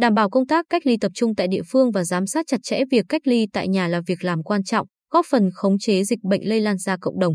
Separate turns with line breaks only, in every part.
Đảm bảo công tác cách ly tập trung tại địa phương và giám sát chặt chẽ việc cách ly tại nhà là việc làm quan trọng, góp phần khống chế dịch bệnh lây lan ra cộng đồng.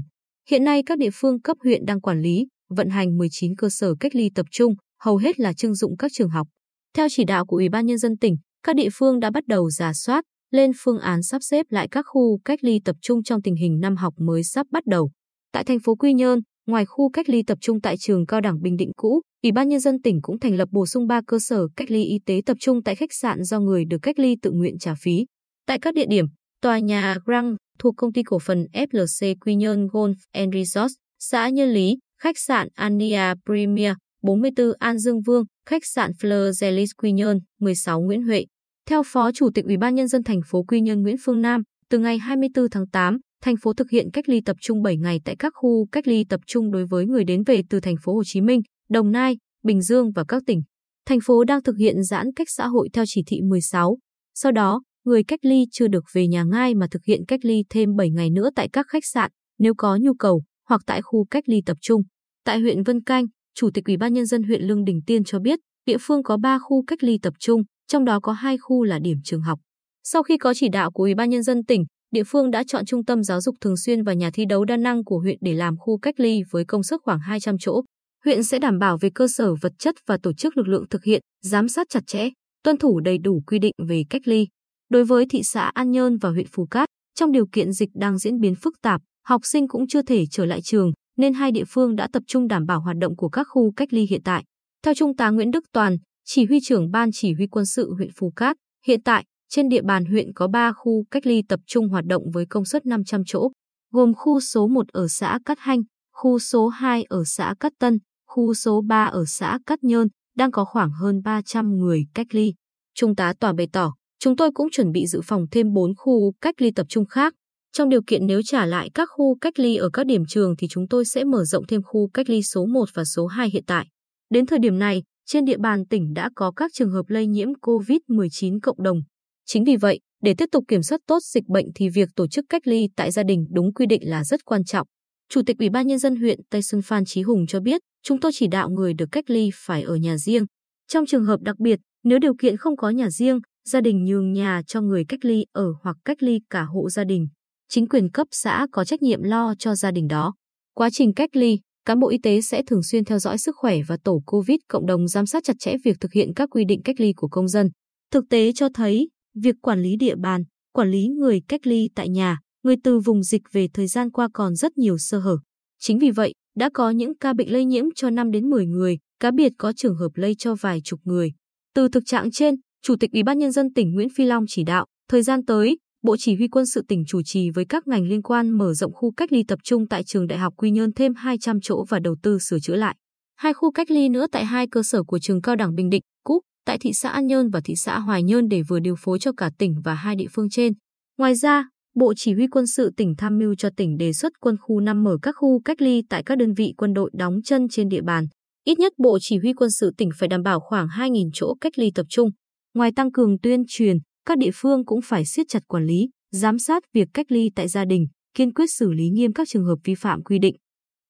Hiện nay các địa phương cấp huyện đang quản lý, vận hành 19 cơ sở cách ly tập trung, hầu hết là trưng dụng các trường học. Theo chỉ đạo của Ủy ban Nhân dân tỉnh, các địa phương đã bắt đầu giả soát, lên phương án sắp xếp lại các khu cách ly tập trung trong tình hình năm học mới sắp bắt đầu. Tại thành phố Quy Nhơn, ngoài khu cách ly tập trung tại trường Cao đẳng Bình Định cũ, Ủy ban Nhân dân tỉnh cũng thành lập bổ sung 3 cơ sở cách ly y tế tập trung tại khách sạn do người được cách ly tự nguyện trả phí. Tại các địa điểm, tòa nhà Grand thuộc công ty cổ phần FLC Quy Nhơn Golf and Resort, xã Nhân Lý, khách sạn Ania Premier, 44 An Dương Vương, khách sạn Fleurzelis Quy Nhơn, 16 Nguyễn Huệ. Theo Phó Chủ tịch Ủy ban Nhân dân thành phố Quy Nhơn Nguyễn Phương Nam, từ ngày 24 tháng 8, thành phố thực hiện cách ly tập trung 7 ngày tại các khu cách ly tập trung đối với người đến về từ thành phố Hồ Chí Minh, Đồng Nai, Bình Dương và các tỉnh. Thành phố đang thực hiện giãn cách xã hội theo chỉ thị 16. Sau đó, người cách ly chưa được về nhà ngay mà thực hiện cách ly thêm 7 ngày nữa tại các khách sạn nếu có nhu cầu hoặc tại khu cách ly tập trung. Tại huyện Vân Canh, Chủ tịch Ủy ban nhân dân huyện Lương Đình Tiên cho biết, địa phương có 3 khu cách ly tập trung, trong đó có 2 khu là điểm trường học. Sau khi có chỉ đạo của Ủy ban nhân dân tỉnh, địa phương đã chọn trung tâm giáo dục thường xuyên và nhà thi đấu đa năng của huyện để làm khu cách ly với công suất khoảng 200 chỗ. Huyện sẽ đảm bảo về cơ sở vật chất và tổ chức lực lượng thực hiện, giám sát chặt chẽ, tuân thủ đầy đủ quy định về cách ly. Đối với thị xã An Nhơn và huyện Phú Cát, trong điều kiện dịch đang diễn biến phức tạp, học sinh cũng chưa thể trở lại trường, nên hai địa phương đã tập trung đảm bảo hoạt động của các khu cách ly hiện tại. Theo Trung tá Nguyễn Đức Toàn, chỉ huy trưởng Ban Chỉ huy quân sự huyện Phú Cát, hiện tại, trên địa bàn huyện có 3 khu cách ly tập trung hoạt động với công suất 500 chỗ, gồm khu số 1 ở xã Cát Hanh, khu số 2 ở xã Cát Tân, khu số 3 ở xã Cát Nhơn, đang có khoảng hơn 300 người cách ly. Trung tá Tòa bày tỏ, chúng tôi cũng chuẩn bị dự phòng thêm 4 khu cách ly tập trung khác. Trong điều kiện nếu trả lại các khu cách ly ở các điểm trường thì chúng tôi sẽ mở rộng thêm khu cách ly số 1 và số 2 hiện tại. Đến thời điểm này, trên địa bàn tỉnh đã có các trường hợp lây nhiễm COVID-19 cộng đồng. Chính vì vậy, để tiếp tục kiểm soát tốt dịch bệnh thì việc tổ chức cách ly tại gia đình đúng quy định là rất quan trọng. Chủ tịch Ủy ban nhân dân huyện Tây sơn Phan Chí Hùng cho biết, chúng tôi chỉ đạo người được cách ly phải ở nhà riêng. Trong trường hợp đặc biệt, nếu điều kiện không có nhà riêng, gia đình nhường nhà cho người cách ly ở hoặc cách ly cả hộ gia đình. Chính quyền cấp xã có trách nhiệm lo cho gia đình đó. Quá trình cách ly, cán bộ y tế sẽ thường xuyên theo dõi sức khỏe và tổ COVID cộng đồng giám sát chặt chẽ việc thực hiện các quy định cách ly của công dân. Thực tế cho thấy, việc quản lý địa bàn, quản lý người cách ly tại nhà, người từ vùng dịch về thời gian qua còn rất nhiều sơ hở. Chính vì vậy, đã có những ca bệnh lây nhiễm cho 5 đến 10 người, cá biệt có trường hợp lây cho vài chục người. Từ thực trạng trên, Chủ tịch Ủy ban nhân dân tỉnh Nguyễn Phi Long chỉ đạo, thời gian tới, Bộ Chỉ huy quân sự tỉnh chủ trì với các ngành liên quan mở rộng khu cách ly tập trung tại trường Đại học Quy Nhơn thêm 200 chỗ và đầu tư sửa chữa lại. Hai khu cách ly nữa tại hai cơ sở của trường Cao đẳng Bình Định, cúc tại thị xã An Nhơn và thị xã Hoài Nhơn để vừa điều phối cho cả tỉnh và hai địa phương trên. Ngoài ra, Bộ Chỉ huy quân sự tỉnh tham mưu cho tỉnh đề xuất quân khu 5 mở các khu cách ly tại các đơn vị quân đội đóng chân trên địa bàn. Ít nhất Bộ Chỉ huy quân sự tỉnh phải đảm bảo khoảng 2.000 chỗ cách ly tập trung. Ngoài tăng cường tuyên truyền, các địa phương cũng phải siết chặt quản lý, giám sát việc cách ly tại gia đình, kiên quyết xử lý nghiêm các trường hợp vi phạm quy định.